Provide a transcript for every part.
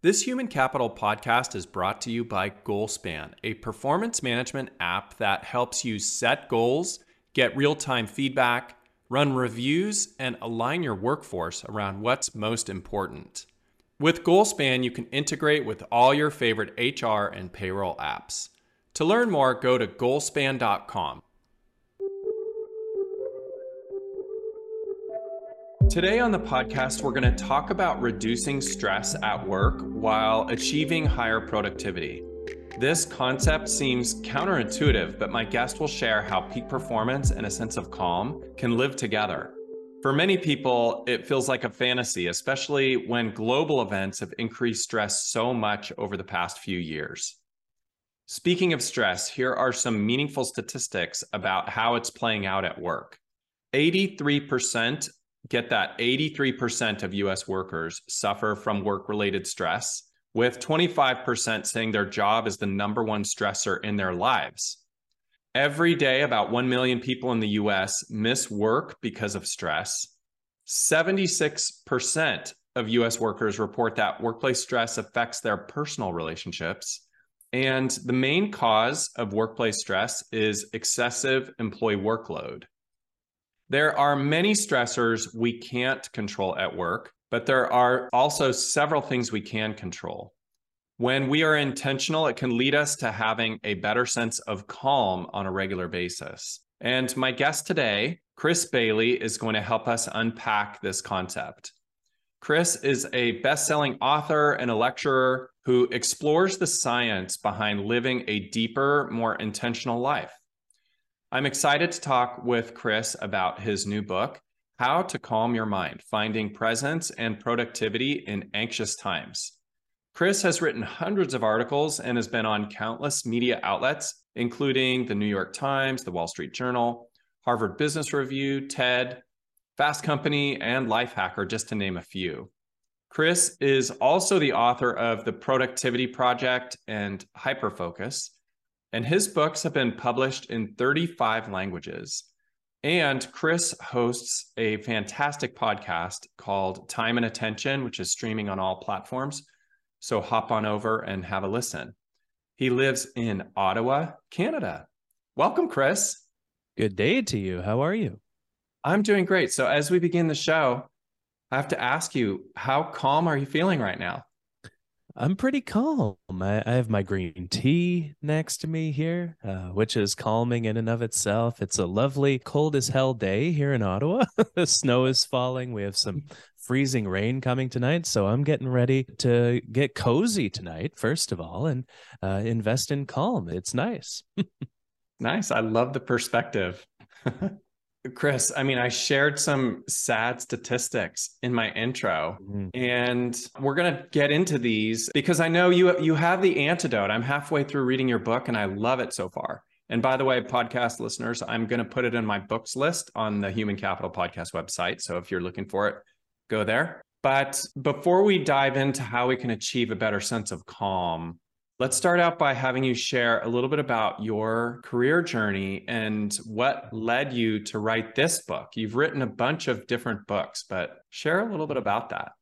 This Human Capital podcast is brought to you by Goalspan, a performance management app that helps you set goals, get real time feedback, run reviews, and align your workforce around what's most important. With Goalspan, you can integrate with all your favorite HR and payroll apps. To learn more, go to goalspan.com. Today on the podcast, we're going to talk about reducing stress at work while achieving higher productivity. This concept seems counterintuitive, but my guest will share how peak performance and a sense of calm can live together. For many people, it feels like a fantasy, especially when global events have increased stress so much over the past few years. Speaking of stress, here are some meaningful statistics about how it's playing out at work. 83%, get that, 83% of US workers suffer from work related stress, with 25% saying their job is the number one stressor in their lives. Every day, about 1 million people in the US miss work because of stress. 76% of US workers report that workplace stress affects their personal relationships. And the main cause of workplace stress is excessive employee workload. There are many stressors we can't control at work, but there are also several things we can control. When we are intentional, it can lead us to having a better sense of calm on a regular basis. And my guest today, Chris Bailey, is going to help us unpack this concept. Chris is a best selling author and a lecturer who explores the science behind living a deeper, more intentional life. I'm excited to talk with Chris about his new book, How to Calm Your Mind Finding Presence and Productivity in Anxious Times. Chris has written hundreds of articles and has been on countless media outlets, including the New York Times, the Wall Street Journal, Harvard Business Review, TED, Fast Company, and Lifehacker, just to name a few. Chris is also the author of The Productivity Project and Hyperfocus, and his books have been published in 35 languages. And Chris hosts a fantastic podcast called Time and Attention, which is streaming on all platforms so hop on over and have a listen. He lives in Ottawa, Canada. Welcome, Chris. Good day to you. How are you? I'm doing great. So, as we begin the show, I have to ask you, how calm are you feeling right now? I'm pretty calm. I, I, have my green tea next to me here, uh, which is calming in and of itself. It's a lovely, cold as hell day here in Ottawa. the snow is falling. We have some freezing rain coming tonight. So I'm getting ready to get cozy tonight, first of all, and uh, invest in calm. It's nice. nice. I love the perspective. Chris, I mean, I shared some sad statistics in my intro, mm-hmm. and we're going to get into these because I know you you have the antidote. I'm halfway through reading your book, and I love it so far. And by the way, podcast listeners, I'm going to put it in my books list on the Human Capital Podcast website. So if you're looking for it, go there. But before we dive into how we can achieve a better sense of calm, let's start out by having you share a little bit about your career journey and what led you to write this book. You've written a bunch of different books, but share a little bit about that.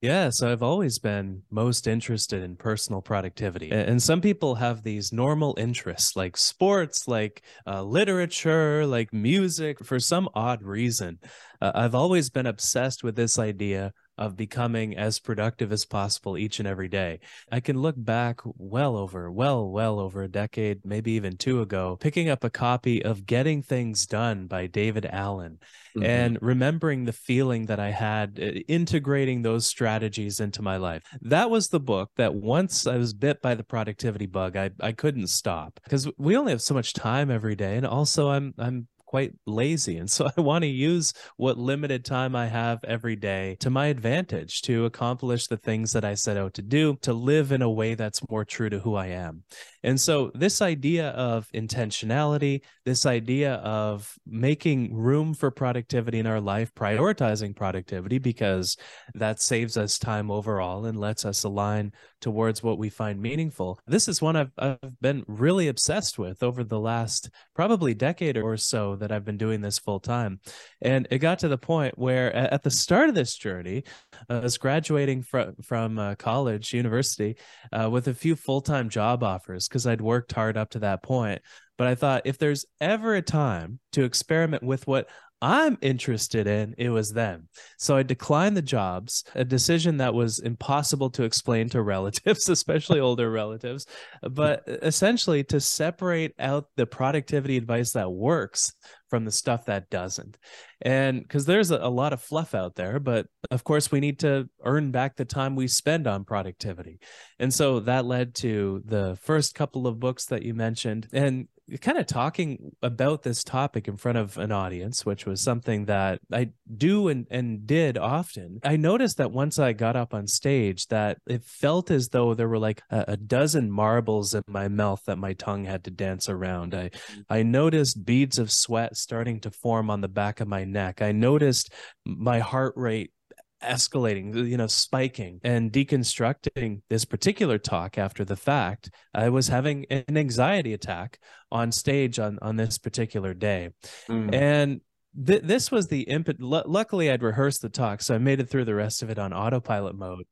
Yeah, so I've always been most interested in personal productivity. And some people have these normal interests like sports, like uh, literature, like music. For some odd reason, uh, I've always been obsessed with this idea of becoming as productive as possible each and every day. I can look back well over, well, well over a decade, maybe even two ago, picking up a copy of Getting Things Done by David Allen mm-hmm. and remembering the feeling that I had uh, integrating those strategies into my life. That was the book that once I was bit by the productivity bug, I, I couldn't stop because we only have so much time every day. And also I'm, I'm quite lazy. And so I want to use what limited time I have every day to my advantage to accomplish the things that I set out to do, to live in a way that's more true to who I am. And so, this idea of intentionality, this idea of making room for productivity in our life, prioritizing productivity because that saves us time overall and lets us align towards what we find meaningful. This is one I've, I've been really obsessed with over the last probably decade or so that I've been doing this full time. And it got to the point where at the start of this journey, I was graduating from from uh, college, university, uh, with a few full time job offers because I'd worked hard up to that point. But I thought if there's ever a time to experiment with what I'm interested in, it was them. So I declined the jobs, a decision that was impossible to explain to relatives, especially older relatives, but essentially to separate out the productivity advice that works from the stuff that doesn't. And because there's a, a, lot of fluff out there, but of course, we need to earn back the time we spend on productivity. And so that led to the first couple of books that you mentioned. And kind of talking about this topic in front of an audience, which was something that I do and, and did often, I noticed that once I got up on stage that it felt as though there were like a, a dozen marbles in my mouth that my tongue had to dance around. I mm. I noticed beads of sweat starting to form on the back of my neck. I noticed my heart rate escalating, you know, spiking and deconstructing this particular talk after the fact, I was having an anxiety attack on stage on, on this particular day. Mm. And th- this was the input. L- luckily, I'd rehearsed the talk, so I made it through the rest of it on autopilot mode.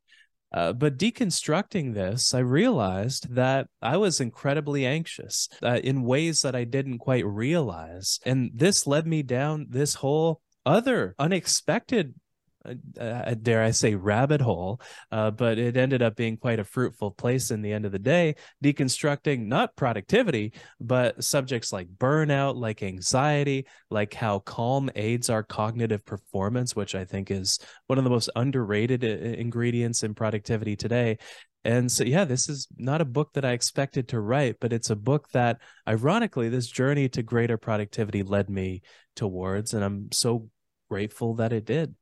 Uh, but deconstructing this, I realized that I was incredibly anxious uh, in ways that I didn't quite realize. And this led me down this whole other unexpected uh, uh, dare I say, rabbit hole, uh, but it ended up being quite a fruitful place in the end of the day, deconstructing not productivity, but subjects like burnout, like anxiety, like how calm aids our cognitive performance, which I think is one of the most underrated uh, ingredients in productivity today. And so, yeah, this is not a book that I expected to write, but it's a book that, ironically, this journey to greater productivity led me towards. And I'm so grateful that it did.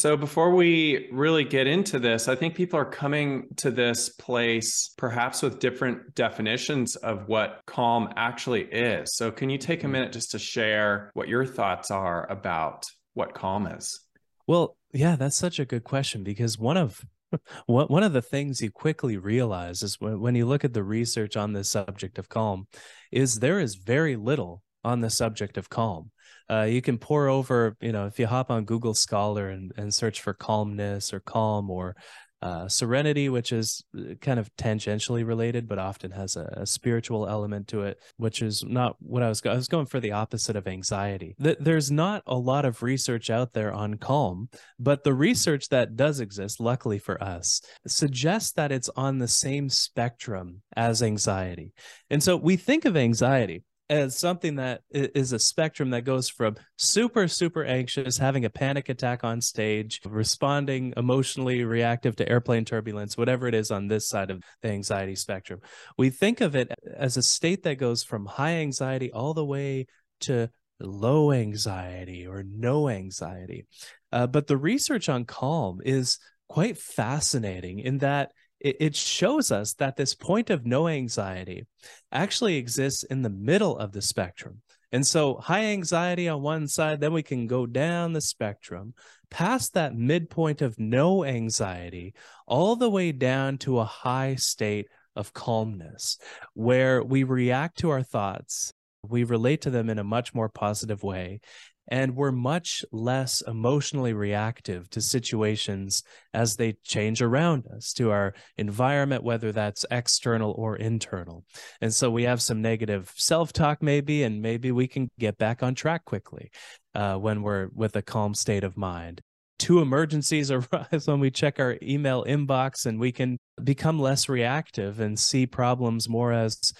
So, before we really get into this, I think people are coming to this place perhaps with different definitions of what calm actually is. So, can you take a mm. minute just to share what your thoughts are about what calm is? Well, yeah, that's such a good question because one of one of the things you quickly realize is when, when you look at the research on this subject of calm is there is very little on the subject of calm uh, you can pour over, you know, if you hop on Google Scholar and, and search for calmness or calm or uh, serenity, which is uh, kind of tangentially related, but often has a, a, spiritual element to it, which is not what I was. I was going for the opposite of anxiety. Th- there's not a lot of research out there on calm, but the research that does exist, luckily for us, suggests that it's on the same spectrum as anxiety. And so we think of anxiety as something that is a spectrum that goes from super super anxious having a panic attack on stage responding emotionally reactive to airplane turbulence whatever it is on this side of the anxiety spectrum. We think of it as a state that goes from high anxiety all the way to low anxiety or no anxiety. Uh, but the research on calm is quite fascinating in that it shows us that this point of no anxiety actually exists in the middle of the spectrum. And so, high anxiety on one side, then we can go down the spectrum past that midpoint of no anxiety, all the way down to a high state of calmness, where we react to our thoughts, we relate to them in a much more positive way, and we're much less emotionally reactive to situations as they change around us to our environment whether that's external or internal. And so we have some negative self-talk maybe and maybe we can get back on track quickly uh, when we're with a calm state of mind. Two emergencies arise when we check our email inbox and we can become less reactive and see problems more as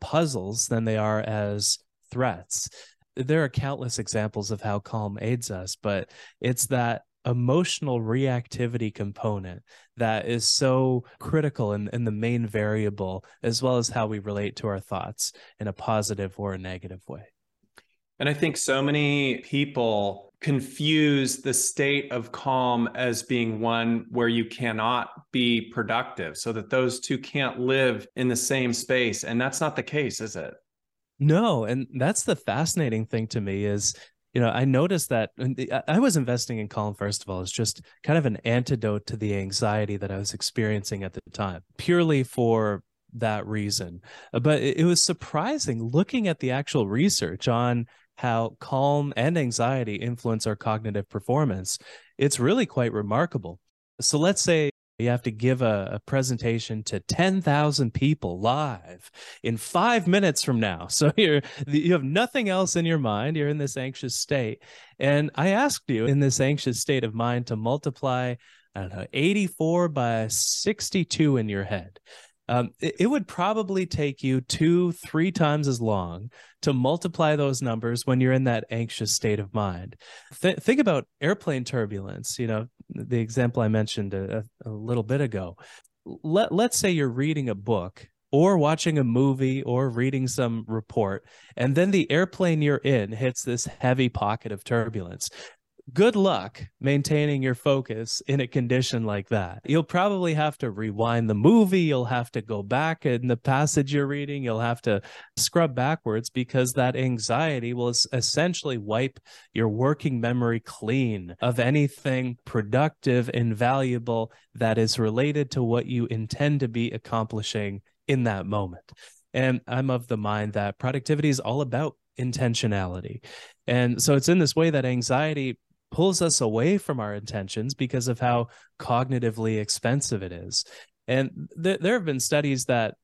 puzzles than they are as threats there are countless examples of how calm aids us, but it's that emotional reactivity component that is so critical in the main variable, as well as how we relate to our thoughts in a positive or a negative way. And I think so many people confuse the state of calm as being one where you cannot be productive, so that those two can't live in the same space. And that's not the case, is it? No, and that's the fascinating thing to me is you know, I noticed that I was investing in Calm, first of all, as just kind of an antidote to the anxiety that I was experiencing at the time, purely for that reason. Uh, but it, it was surprising looking at the actual research on how calm and anxiety influence our cognitive performance. It's really quite remarkable. So let's say you have to give a, a presentation to 10,000 people live in five minutes from now. So you're, you have nothing else in your mind. You're in this anxious state. And I asked you in this anxious state of mind to multiply, I don't know, 84 by 62 in your head um, it, it, would probably take you two, three times as long to multiply those numbers when you're in that anxious state of mind. Th- think about airplane turbulence, you know, the example I mentioned a, a little bit ago. Let, let's say you're reading a book or watching a movie or reading some report, and then the airplane you're in hits this heavy pocket of turbulence good luck maintaining your focus in a condition like that. You'll probably have to rewind the movie. You'll have to go back in the passage you're reading. You'll have to scrub backwards because that anxiety will essentially wipe your working memory clean of anything productive and valuable that is related to what you intend to be accomplishing in that moment. And I'm of the mind that productivity is all about intentionality. And so it's in this way that anxiety pulls us away from our intentions because of how cognitively expensive it is. And th- there have been studies that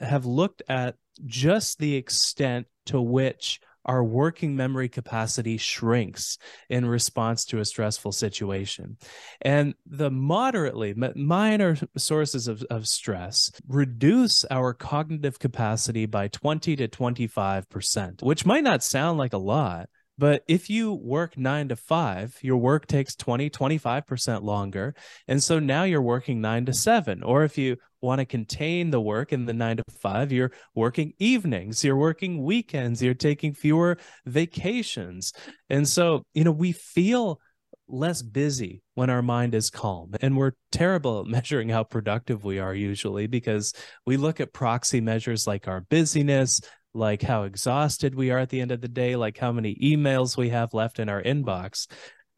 have looked at just the extent to which our working memory capacity shrinks in response to a stressful situation. And the moderately minor sources of, of stress reduce our cognitive capacity by 20 to 25%, which might not sound like a lot, but if you work nine to five, your work takes 20, 25% longer. And so now you're working nine to seven. Or if you want to contain the work in the nine to five, you're working evenings, you're working weekends, you're taking fewer vacations. And so, you know, we feel less busy when our mind is calm. And we're terrible at measuring how productive we are usually because we look at proxy measures like our busyness, like how exhausted we are at the end of the day, like how many emails we have left in our inbox,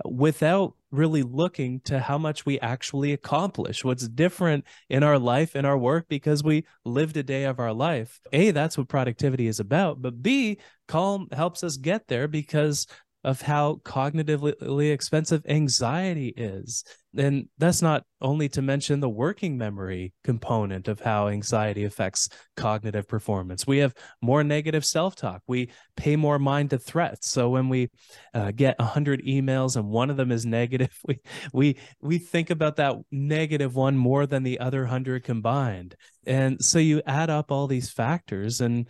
without really looking to how much we actually accomplish, what's different in our life, in our work, because we lived a day of our life. A, that's what productivity is about. But B, calm helps us get there because of how cognitively expensive anxiety is. And that's not only to mention the working memory component of how anxiety affects cognitive performance. We have more negative self talk. We pay more mind to threats. So when we uh, get 100 emails and one of them is negative, we, we, we think about that negative one more than the other 100 combined. And so you add up all these factors and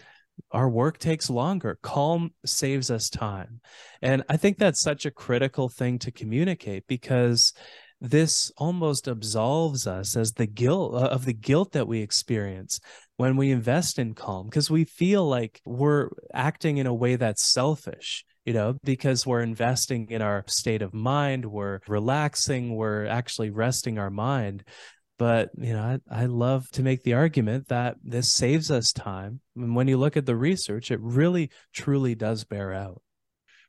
our work takes longer. Calm saves us time. And I think that's such a critical thing to communicate because this almost absolves us as the guilt uh, of the guilt that we experience when we invest in calm because we feel like we're acting in a way that's selfish you know, because we're investing in our state of mind, we're relaxing, we're actually resting our mind. But you know, I, I love to make the argument that this saves us time. And when you look at the research, it really truly does bear out.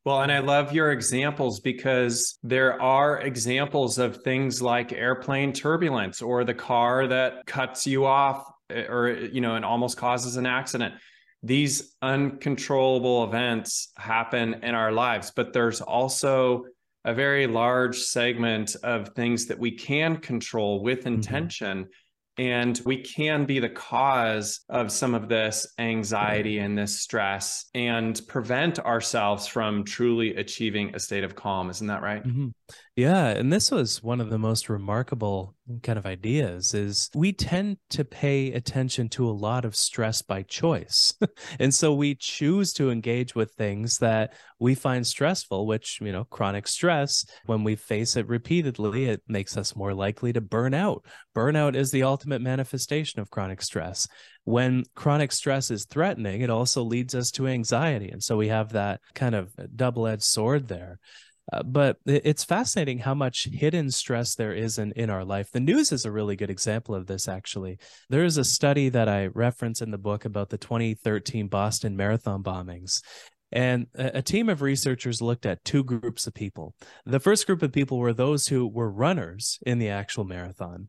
Well, and I love your examples because there are examples of things like airplane turbulence or the car that cuts you off eh, or you know and almost causes an accident. These uncontrollable events happen in our lives, but there's also a very large segment of things that we can control with mm-hmm. intention. Mm-hmm. And we can be the cause of some of this anxiety and this stress and prevent ourselves from truly achieving a state of calm. Isn't that right? Mm-hmm. Yeah, and this was one of the most remarkable kind of ideas is we tend to pay attention to a lot of stress by choice. and so we choose to engage with things that we find stressful, which, you know, chronic stress, when we face it repeatedly, it makes us more likely to burn out. Burnout is the ultimate manifestation of chronic stress. When chronic stress is threatening, it also leads us to anxiety. And so we have that kind of double edged sword there. Uh, but it's fascinating how much hidden stress there is in, in our life. The news is a really good example of this, actually. There is a study that I reference in the book about the 2013 Boston Marathon bombings. And a, a team of researchers looked at two groups of people. The first group of people were those who were runners in the actual marathon.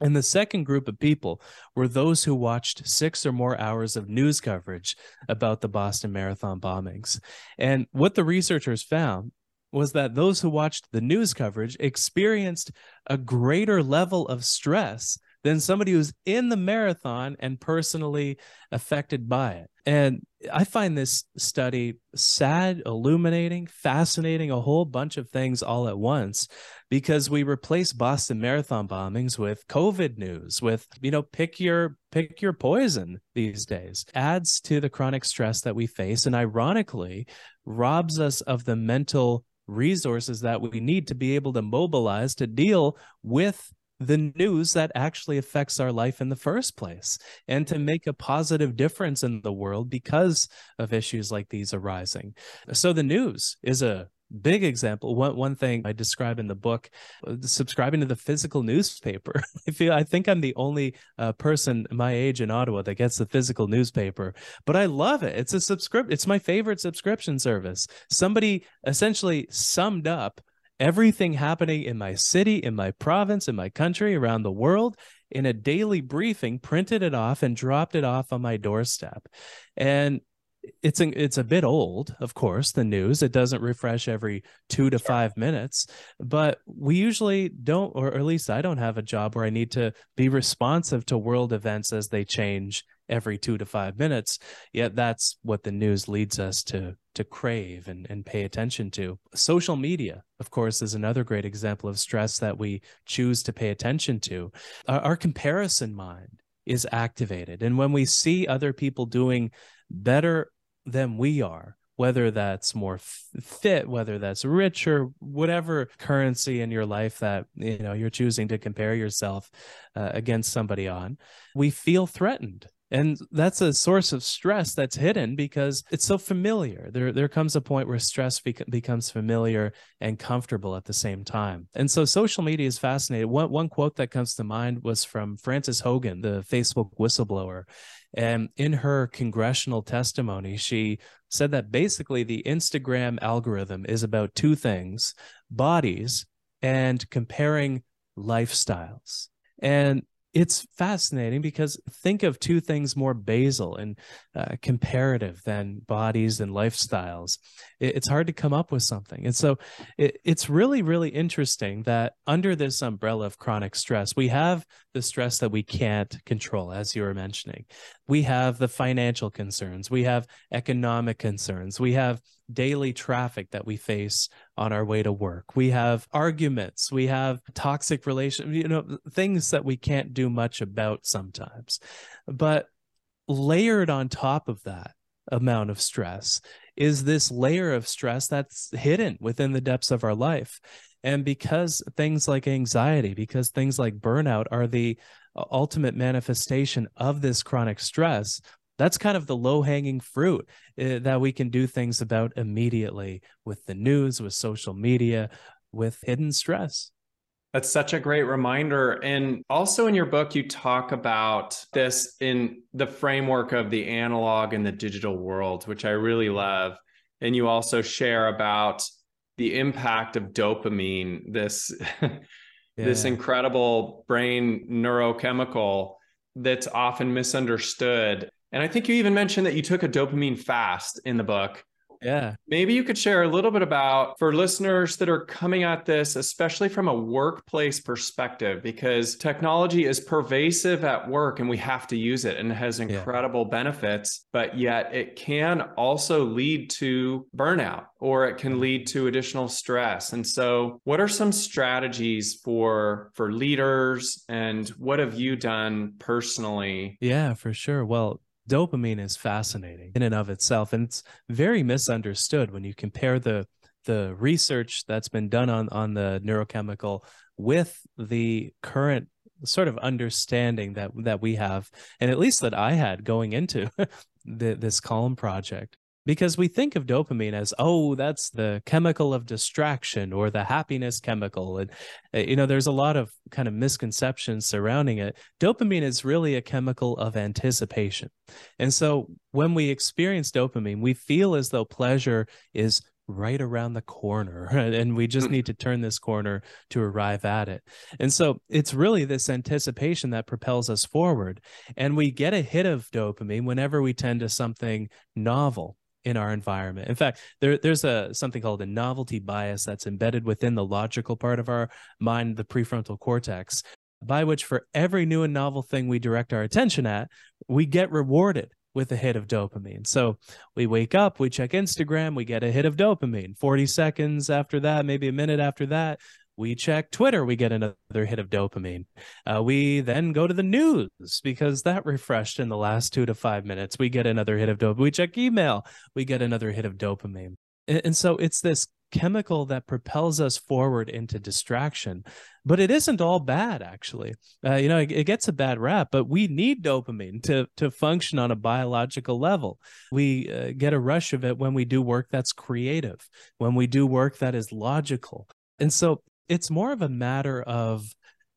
And the second group of people were those who watched six or more hours of news coverage about the Boston Marathon bombings. And what the researchers found was that those who watched the news coverage experienced a greater level of stress than somebody who's in the marathon and personally affected by it. And I find this study sad, illuminating, fascinating, a whole bunch of things all at once because we replace Boston Marathon bombings with COVID news, with, you know, pick your pick your poison these days. Adds to the chronic stress that we face and ironically robs us of the mental resources that we need to be able to mobilize to deal with the news that actually affects our life in the first place and to make a positive difference in the world because of issues like these arising. So the news is a big example one one thing i describe in the book uh, subscribing to the physical newspaper. I feel i think i'm the only uh, person my age in ottawa that gets the physical newspaper but i love it. It's a subscript it's my favorite subscription service. Somebody essentially summed up everything happening in my city, in my province, in my country, around the world in a daily briefing, printed it off and dropped it off on my doorstep. And it's a, it's a bit old, of course, the news. It doesn't refresh every two to sure. five minutes, but we usually don't, or at least I don't have a job where I need to be responsive to world events as they change every two to five minutes. Yet that's what the news leads us to to crave and, and pay attention to. Social media, of course, is another great example of stress that we choose to pay attention to. Our, our comparison mind is activated. And when we see other people doing better than we are, whether that's more fit whether that's richer whatever currency in your life that you know you're choosing to compare yourself uh, against somebody on we feel threatened and that's a source of stress that's hidden because it's so familiar. There there comes a point where stress becomes familiar and comfortable at the same time. And so social media is fascinating. One, one quote that comes to mind was from frances Haugen, the facebook whistleblower. And in her congressional testimony she said that basically the instagram algorithm is about two things bodies and comparing lifestyles. And it's fascinating because think of two things more basal and uh, comparative than bodies and lifestyles. It, it's hard to come up with something. And so it, it's really, really interesting that under this umbrella of chronic stress, we have the stress that we can't control, as you were mentioning. We have the financial concerns, we have economic concerns, we have daily traffic that we face on our way to work. We have arguments, we have toxic relations, you know, things that we can't do much about sometimes. But layered on top of that amount of stress is this layer of stress that's hidden within the depths of our life. And because things like anxiety, because things like burnout are the ultimate manifestation of this chronic stress, that's kind of the low hanging fruit uh, that we can do things about immediately with the news, with social media, with hidden stress. That's such a great reminder. And also in your book, you talk about this in the framework of the analog and the digital world, which I really love. And you also share about the impact of dopamine, this, yeah. this incredible brain neurochemical that's often misunderstood and I think you even mentioned that you took a dopamine fast in the book. Yeah. Maybe you could share a little bit about for listeners that are coming at this, especially from a workplace perspective, because technology is pervasive at work and we have to use it and it has incredible yeah. benefits, but yet it can also lead to burnout or it can mm-hmm. lead to additional stress. And so what are some strategies for for leaders and what have you done personally? Yeah, for sure. Well, dopamine is fascinating in and of itself and it's very misunderstood when you compare the the research that's been done on on the neurochemical with the current sort of understanding that that we have and at least that I had going into the, this calm project because we think of dopamine as oh that's the chemical of distraction or the happiness chemical and eh, you know there's a lot of kind of misconceptions surrounding it dopamine is really a chemical of anticipation and so when we experience dopamine we feel as though pleasure is right around the corner and we just hmm. need to turn this corner to arrive at it. And so it's really this anticipation that propels us forward. And we get a hit of dopamine whenever we tend to something novel in our environment. In fact, there, there's a something called a novelty bias that's embedded within the logical part of our mind, the prefrontal cortex, by which for every new and novel thing we direct our attention at, we get rewarded with a hit of dopamine. So we wake up, we check Instagram, we get a hit of dopamine. 40 seconds after that, maybe a minute after that, we check Twitter, we get another hit of dopamine. Uh, we then go to the news because that refreshed in the last two to five minutes. We get another hit of dopamine. We check email, we get another hit of dopamine. And, and so it's this chemical that propels us forward into distraction. But it isn't all bad, actually. Uh, you know, it, it, gets a bad rap, but we need dopamine to to function on a biological level. We uh, get a rush of it when we do work that's creative, when we do work that is logical. And so it's more of a matter of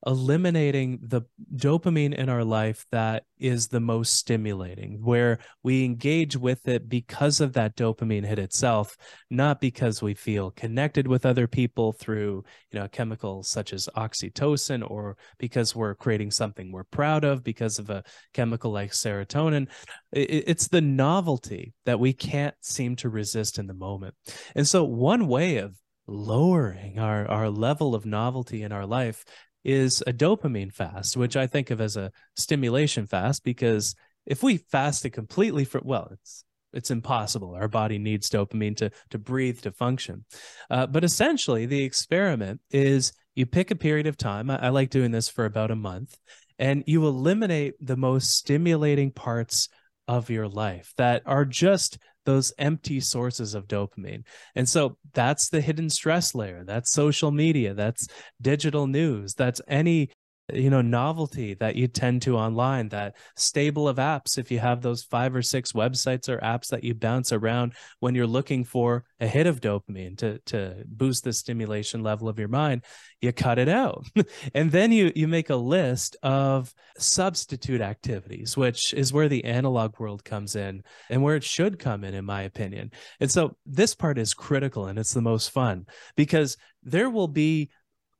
eliminating the dopamine in our life that is the most stimulating, where we engage with it because of that dopamine hit itself, not because we feel connected with other people through, you know, chemicals such as oxytocin or because we're creating something we're proud of because of a chemical like serotonin. It's the novelty that we can't seem to resist in the moment. And so one way of lowering our our level of novelty in our life is a dopamine fast, which I think of as a stimulation fast because if we fast it completely for well, it's it's impossible. Our body needs dopamine to to breathe to function. Uh, but essentially, the experiment is you pick a period of time. I, I like doing this for about a month, and you eliminate the most stimulating parts of your life that are just those empty sources of dopamine. And so that's the hidden stress layer. That's social media. That's digital news. That's any you know novelty that you tend to online that stable of apps if you have those five or six websites or apps that you bounce around when you're looking for a hit of dopamine to to boost the stimulation level of your mind you cut it out. And then you you make a list of substitute activities which is where the analog world comes in and where it should come in in my opinion. And so this part is critical and it's the most fun because there will be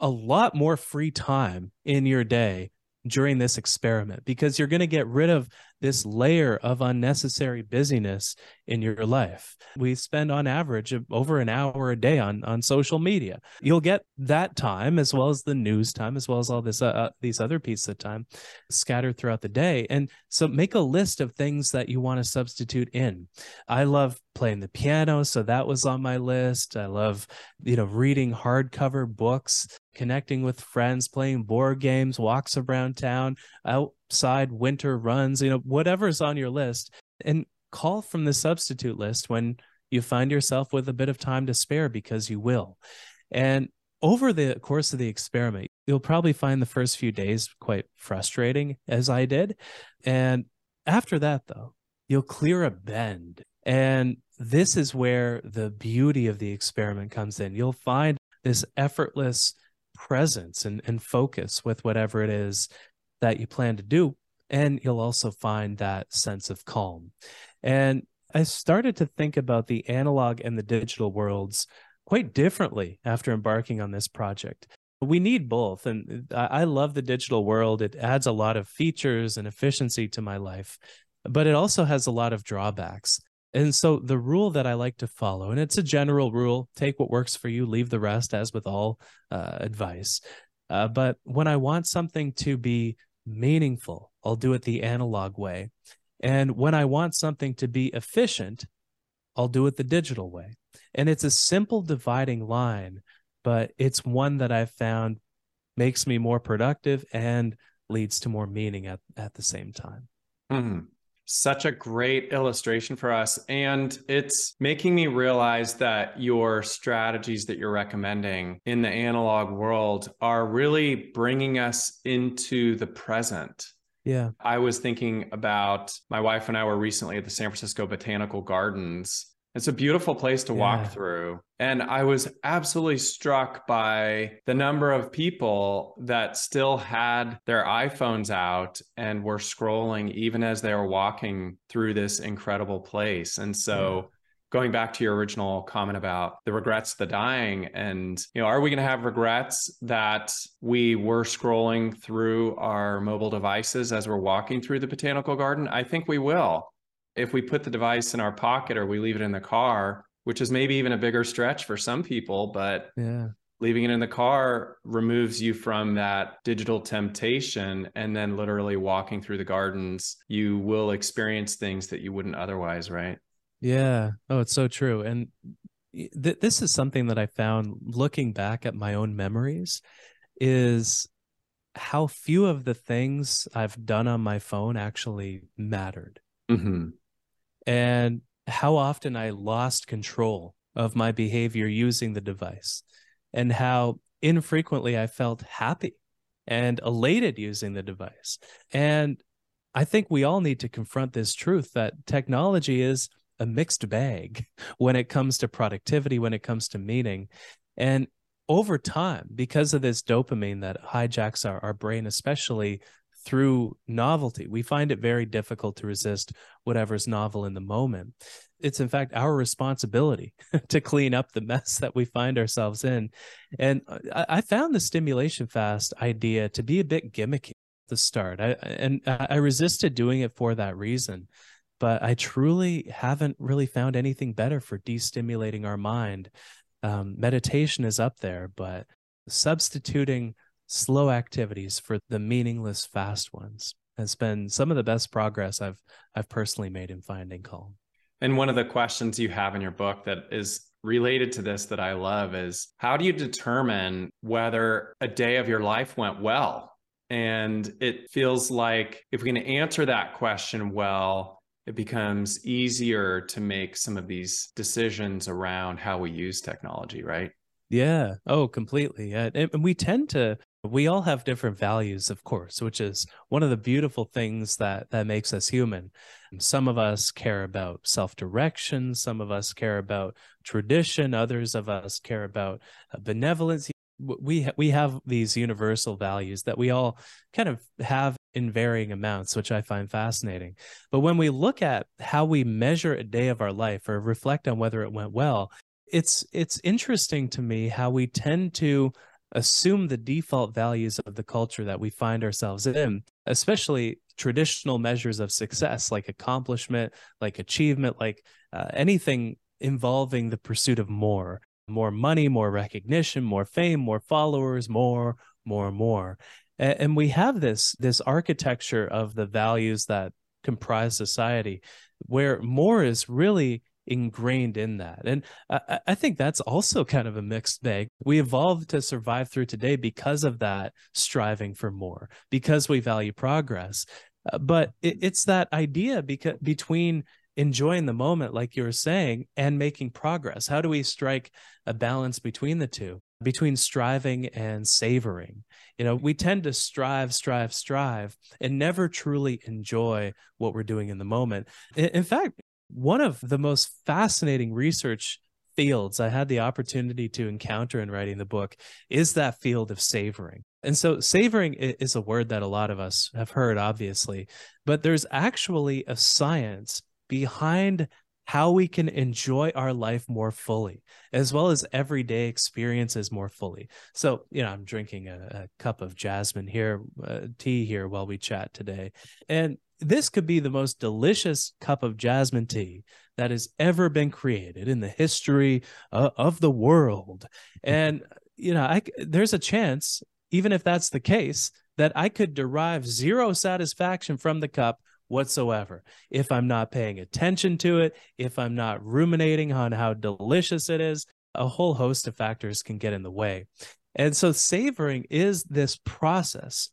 a lot more free time in your day during this experiment because you're going to get rid of this layer of unnecessary busyness in your life. We spend on average over an hour a day on on social media. You'll get that time as well as the news time as well as all this uh, uh, these other pieces of time scattered throughout the day. And so make a list of things that you want to substitute in. I love playing the piano, so that was on my list. I love, you know, reading hardcover books, connecting with friends, playing board games, walks around town, outside winter runs, you know, whatever's on your list. And call from the substitute list when you find yourself with a bit of time to spare because you will. And over the course of the experiment, you'll probably find the first few days quite frustrating, as I did. And after that, though, you'll clear a bend. And this is where the beauty of the experiment comes in. You'll find this effortless presence and, and focus with whatever it is that you plan to do. And you'll also find that sense of calm. And I started to think about the analog and the digital worlds quite differently after embarking on this project. We need both. And I love the digital world. It adds a lot of features and efficiency to my life, but it also has a lot of drawbacks. And so the rule that I like to follow, and it's a general rule take what works for you, leave the rest, as with all uh, advice. Uh, but when I want something to be meaningful, I'll do it the analog way. And when I want something to be efficient, I'll do it the digital way. And it's a simple dividing line, but it's one that I've found makes me more productive and leads to more meaning at, at the same time. Mm-hmm. Such a great illustration for us. And it's making me realize that your strategies that you're recommending in the analog world are really bringing us into the present yeah. I was thinking about my wife and I were recently at the San Francisco Botanical Gardens. It's a beautiful place to yeah. walk through. And I was absolutely struck by the number of people that still had their iPhones out and were scrolling even as they were walking through this incredible place. And so, yeah. going back to your original comment about the regrets the dying and you know are we going to have regrets that we were scrolling through our mobile devices as we're walking through the botanical garden i think we will if we put the device in our pocket or we leave it in the car which is maybe even a bigger stretch for some people but yeah leaving it in the car removes you from that digital temptation and then literally walking through the gardens you will experience things that you wouldn't otherwise right yeah. Oh, it's so true. And th- this is something that I found looking back at my own memories is how few of the things I've done on my phone actually mattered. Mm-hmm. And how often I lost control of my behavior using the device, and how infrequently I felt happy and elated using the device. And I think we all need to confront this truth that technology is a mixed bag when it comes to productivity, when it comes to meaning. And over time, because of this dopamine that hijacks our, our brain, especially through novelty, we find it very difficult to resist whatever's novel in the moment. It's in fact our responsibility to clean up the mess that we find ourselves in. And I, found the stimulation fast idea to be a bit gimmicky at the start. I, and I resisted doing it for that reason but I truly haven't really found anything better for destimulating our mind. Um, meditation is up there, but substituting slow activities for the meaningless fast ones has been some of the best progress I've I've personally made in finding calm. And one of the questions you have in your book that is related to this that I love is how do you determine whether a day of your life went well? And it feels like if we can answer that question well, it becomes easier to make some of these decisions around how we use technology, right? Yeah. Oh, completely. Yeah. And we tend to we all have different values, of course, which is one of the beautiful things that that makes us human. Some of us care about self-direction, some of us care about tradition, others of us care about uh, benevolence. We we have these universal values that we all kind of have in varying amounts, which I find fascinating. But when we look at how we measure a day of our life or reflect on whether it went well, it's it's interesting to me how we tend to assume the default values of the culture that we find ourselves in, especially traditional measures of success like accomplishment, like achievement, like uh, anything involving the pursuit of more, more money, more recognition, more fame, more followers, more, more, more. And we have this this architecture of the values that comprise society where more is really ingrained in that and I, I, think that's also kind of a mixed bag we evolved to survive through today because of that striving for more because we value progress uh, but it, it's that idea because between enjoying the moment like you were saying and making progress how do we strike a balance between the two between striving and savoring. You know, we tend to strive, strive, strive, and never truly enjoy what we're doing in the moment. In fact, one of the most fascinating research fields I had the opportunity to encounter in writing the book is that field of savoring. And so, savoring is a word that a lot of us have heard, obviously, but there's actually a science behind how we can enjoy our life more fully, as well as everyday experiences more fully. So, you know, I'm drinking a, a cup of jasmine here, uh, tea here while we chat today. And this could be the most delicious cup of jasmine tea that has ever been created in the history uh, of the world. And, you know, I, there's a chance, even if that's the case, that I could derive zero satisfaction from the cup whatsoever. If I'm not paying attention to it, if I'm not ruminating on how delicious it is, a whole host of factors can get in the way. And so savoring is this process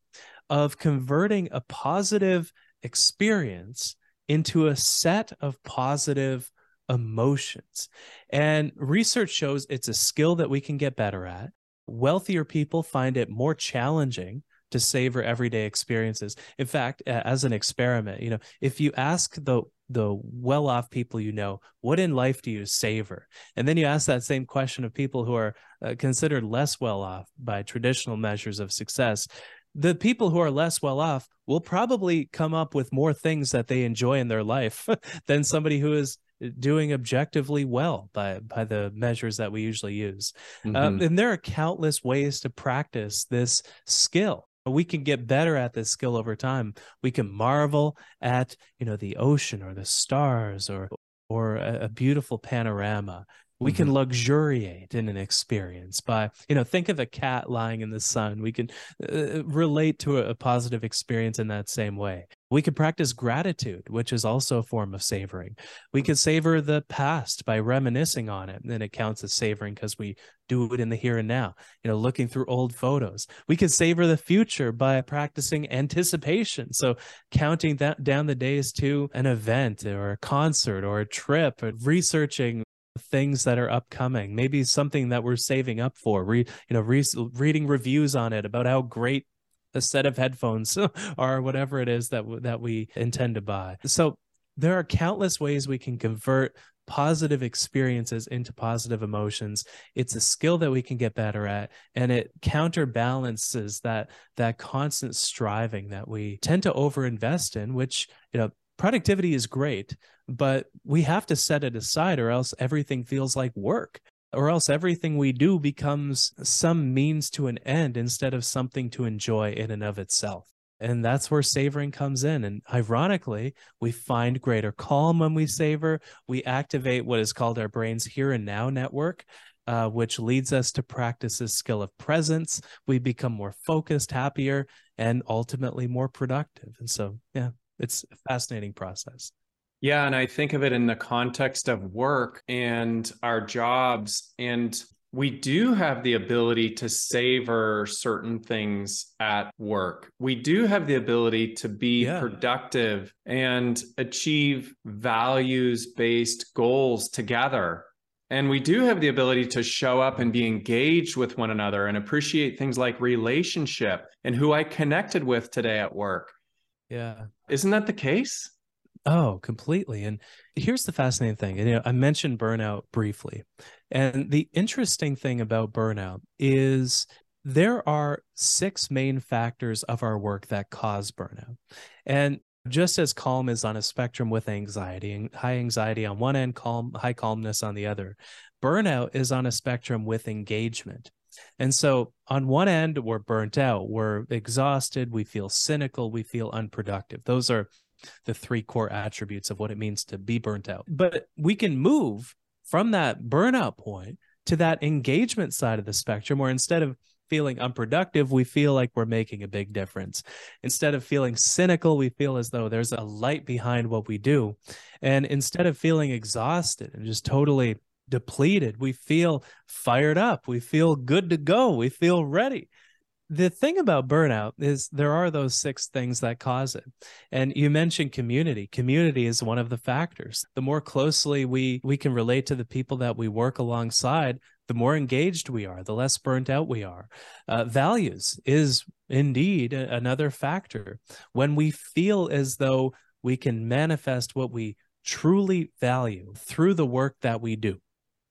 of converting a positive experience into a set of positive emotions. And research shows it's a skill that we can get better at. Wealthier people find it more challenging to savor everyday experiences. In fact, as an experiment, you know, if you ask the the well-off people you know, what in life do you savor? And then you ask that same question of people who are uh, considered less well-off by traditional measures of success. The people who are less well off will probably come up with more things that they enjoy in their life than somebody who is doing objectively well by by the measures that we usually use. Mm-hmm. Uh, and there are countless ways to practice this skill we can get better at this skill over time we can marvel at you know the ocean or the stars or or a, a beautiful panorama we can mm-hmm. luxuriate in an experience by you know think of a cat lying in the sun. We can uh, relate to a, a, positive experience in that same way. We could practice gratitude which is also a form of savoring. We could savor the past by reminiscing on it and it counts as savoring because we do it in the here and now. You know looking through old photos. We could savor the future by practicing anticipation. So counting that down the days to an event or a concert or a trip or researching things that are upcoming maybe something that we're saving up for re, you know re, reading reviews on it about how great a set of headphones or whatever it is that that we intend to buy. So there are countless ways we can convert positive experiences into positive emotions. It's a skill that we can get better at and it counterbalances that that constant striving that we tend to overinvest in which you know productivity is great, but we have to set it aside or else everything feels like work. Or else everything we do becomes some means to an end instead of something to enjoy in and of itself. And that's where savoring comes in. And ironically, we find greater calm when we savor. We activate what is called our brain's here and now network, uh, which leads us to practice this skill of presence. We become more focused, happier, and ultimately more productive. And so, yeah, it's a fascinating process. Yeah. And I think of it in the context of work and our jobs. And we do have the ability to savor certain things at work. We do have the ability to be yeah. productive and achieve values based goals together. And we do have the ability to show up and be engaged with one another and appreciate things like relationship and who I connected with today at work. Yeah. Isn't that the case? Oh, completely. And here's the fascinating thing. You know, I mentioned burnout briefly. And the interesting thing about burnout is there are six main factors of our work that cause burnout. And just as calm is on a spectrum with anxiety and high anxiety on one end, calm, high calmness on the other, burnout is on a spectrum with engagement. And so, on one end, we're burnt out, we're exhausted, we feel cynical, we feel unproductive. Those are the three core attributes of what it means to be burnt out. But we can move from that burnout point to that engagement side of the spectrum, where instead of feeling unproductive, we feel like we're making a big difference. Instead of feeling cynical, we feel as though there's a light behind what we do. And instead of feeling exhausted and just totally depleted. We feel fired up. We feel good to go. We feel ready. The thing about burnout is there are those six things that cause it. And you mentioned community. Community is one of the factors. The more closely we we can relate to the people that we work alongside, the more engaged we are, the less burnt out we are. Uh, values is indeed another factor. When we feel as though we can manifest what we truly value through the work that we do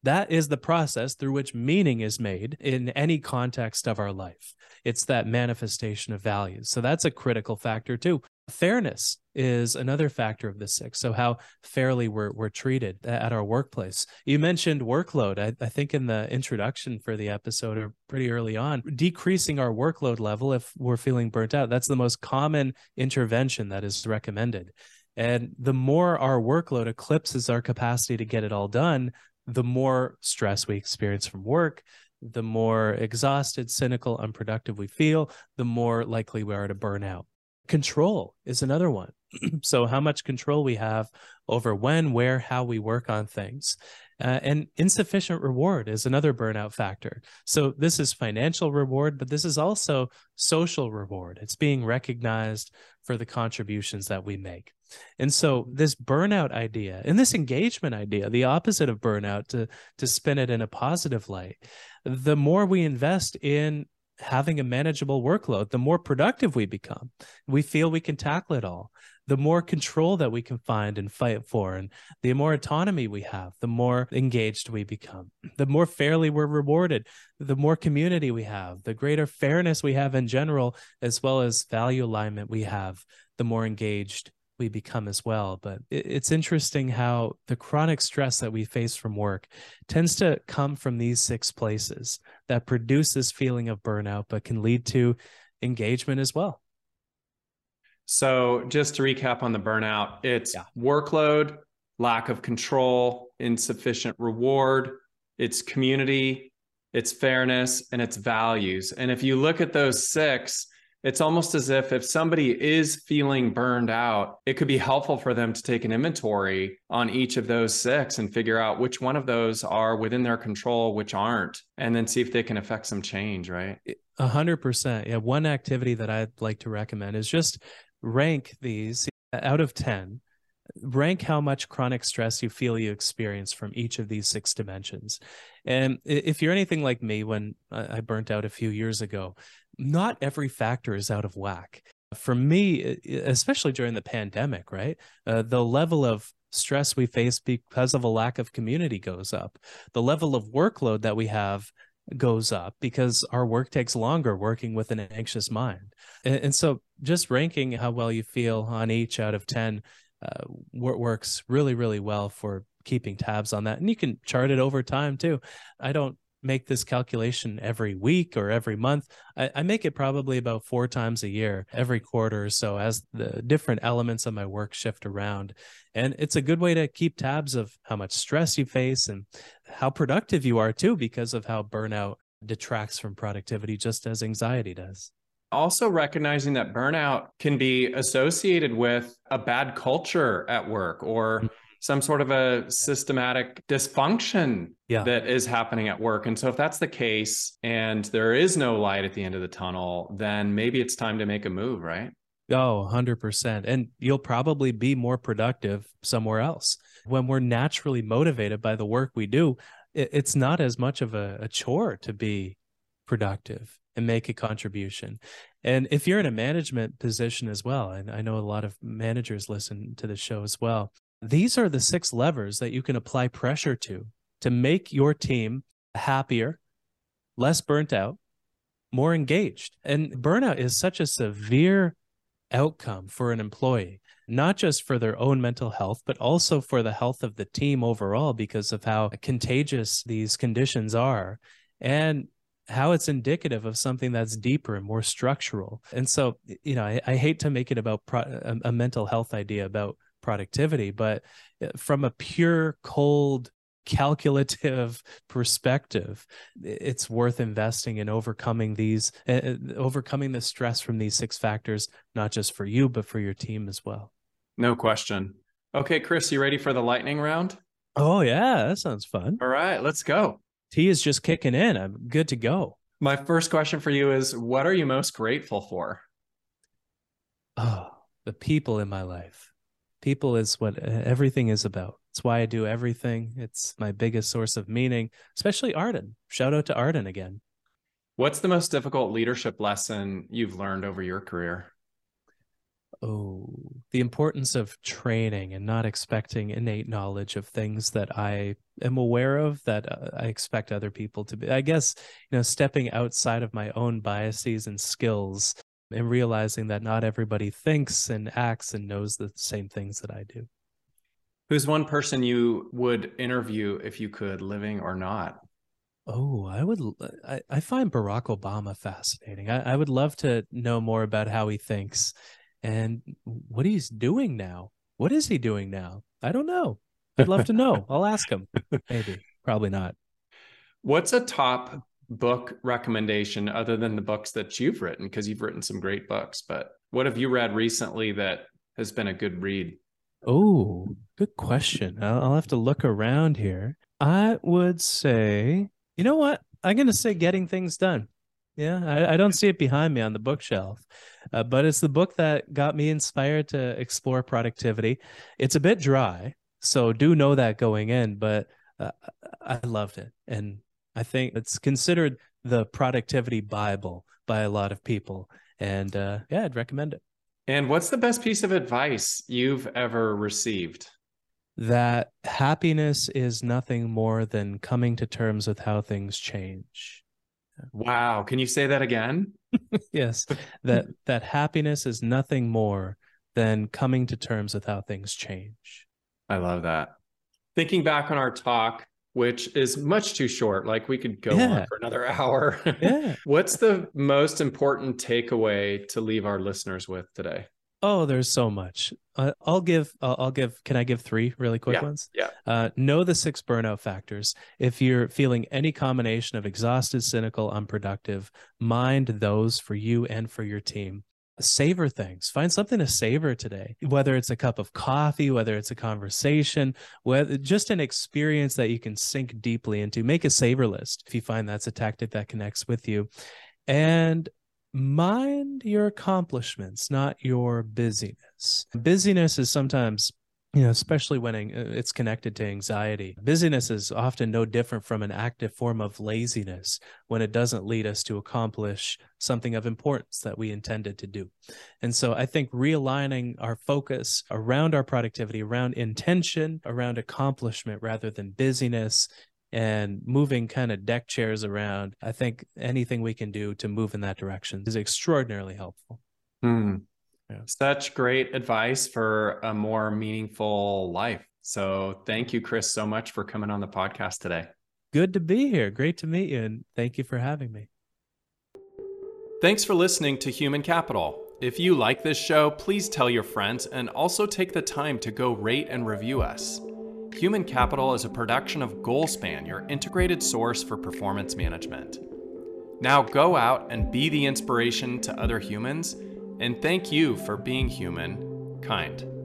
that is the process through which meaning is made in any context of our life. It's that manifestation of values. So that's a critical factor too. Fairness is another factor of the six. So how fairly we're, we're treated at our workplace. You mentioned workload. I, I think in the introduction for the episode or pretty early on, decreasing our workload level if we're feeling burnt out. That's the most common intervention that is recommended. And the more our workload eclipses our capacity to get it all done, the more stress we experience from work, the more exhausted, cynical, unproductive we feel, the more likely we are to burn out. Control is another one. so, how much control we have over when, where, how we work on things. Uh, and insufficient reward is another burnout factor. So, this is financial reward, but this is also social reward. It's being recognized for the contributions that we make. And so this burnout idea and this engagement idea, the opposite of burnout to to spin it in a positive light, the more we invest in having a manageable workload, the more productive we become. We feel we can tackle it all. The more control that we can find and fight for, and the more autonomy we have, the more engaged we become. The more fairly we're rewarded, the more community we have, the greater fairness we have in general, as well as value alignment we have, the more engaged we become as well. But it's interesting how the chronic stress that we face from work tends to come from these six places that produce this feeling of burnout, but can lead to engagement as well. So, just to recap on the burnout, it's yeah. workload, lack of control, insufficient reward, it's community, it's fairness, and it's values. And if you look at those six, it's almost as if if somebody is feeling burned out, it could be helpful for them to take an inventory on each of those six and figure out which one of those are within their control, which aren't, and then see if they can affect some change, right? A hundred percent. Yeah. One activity that I'd like to recommend is just rank these out of 10 rank how much chronic stress you feel you experience from each of these six dimensions. And if you're anything like me, when I burnt out a few years ago, not every factor is out of whack. For me, especially during the pandemic, right? Uh, the level of stress we face because of a lack of community goes up. The level of workload that we have goes up because our work takes longer working with an anxious mind. And, and so just ranking how well you feel on each out of 10 uh, works really, really well for keeping tabs on that. And you can chart it over time too. I don't make this calculation every week or every month. I, I, make it probably about four times a year, every quarter so, as the different elements of my work shift around. And it's a good way to keep tabs of how much stress you face and how productive you are too, because of how burnout detracts from productivity, just as anxiety does. Also, recognizing that burnout can be associated with a bad culture at work or mm some sort of a systematic dysfunction yeah. that is happening at work. And so, if that's the case and there is no light at the end of the tunnel, then maybe it's time to make a move, right? Oh, 100%. And you'll probably be more productive somewhere else. When we're naturally motivated by the work we do, it's not as much of a, a chore to be productive and make a contribution. And if you're in a management position as well, and I know a lot of managers listen to the show as well, these are the six levers that you can apply pressure to to make your team happier, less burnt out, more engaged. And burnout is such a severe outcome for an employee, not just for their own mental health, but also for the health of the team overall because of how contagious these conditions are and how it's indicative of something that's deeper and more structural. And so, you know, I, I hate to make it about pro- a, a mental health idea about productivity but uh, from a pure cold calculative perspective it's worth investing in overcoming these uh, overcoming the stress from these six factors not just for you but for your team as well. No question. Okay chris you ready for the lightning round? Oh yeah that sounds fun. All right let's go tea is just kicking in i'm good to go my first question for you is what are you most grateful for oh the people in my life people is what uh, everything is about. It's why I do everything. It's my biggest source of meaning, especially Ardyn. Shout out to Ardyn again. What's the most difficult leadership lesson you've learned over your career? Oh, the importance of training and not expecting innate knowledge of things that I am aware of that uh, I expect other people to be. I guess, you know, stepping outside of my own biases and skills and realizing that not everybody thinks and acts and knows the same things that I do. Who's one person you would interview if you could, living or not? Oh, I would. I, I find Barack Obama fascinating. I, I would love to know more about how he thinks and what he's doing now. What is he doing now? I don't know. I'd love to know. I'll ask him. Maybe, probably not. What's a top book recommendation other than the books that you've written because you've written some great books but what have you read recently that has been a good read oh good question I'll, I'll have to look around here i would say you know what i'm going to say getting things done yeah I, I, don't see it behind me on the bookshelf uh, but it's the book that got me inspired to explore productivity it's a bit dry so do know that going in but uh, i loved it and I think it's considered the productivity Bible by a lot of people. And uh, yeah, I'd recommend it. And what's the best piece of advice you've ever received? That happiness is nothing more than coming to terms with how things change. Wow. Can you say that again? yes. that that happiness is nothing more than coming to terms with how things change. I love that. Thinking back on our talk, which is much too short, like we could go yeah. on for another hour. yeah. What's the most important takeaway to leave our listeners with today? Oh, there's so much. Uh, I'll give. Uh, I'll give. Can I give three really quick yeah, ones? Yeah. Uh, know the six burnout factors. If you're feeling any combination of exhausted, cynical, unproductive, mind those for you and for your team. Savor things. Find something to savor today. Whether it's a cup of coffee, whether it's a conversation, whether just an experience that you can sink deeply into. Make a savor list if you find that's a tactic that connects with you. And mind your accomplishments, not your busyness. Busyness is sometimes you know especially when uh, it's connected to anxiety busyness is often no different from an active form of laziness when it doesn't lead us to accomplish something of importance that we intended to do and so i think realigning our focus around our productivity around intention around accomplishment rather than busyness and moving kind of deck chairs around. I think anything we can do to move in that direction is extraordinarily helpful. Hmm. Yeah. Such great advice for a more meaningful life. So thank you, Chris, so much for coming on the podcast today. Good to be here. Great to meet you. And thank you for having me. Thanks for listening to Human Capital. If you like this show, please tell your friends and also take the time to go rate and review us. Human Capital is a production of Goalspan, your integrated source for performance management. Now go out and be the inspiration to other humans, and thank you for being human, kind.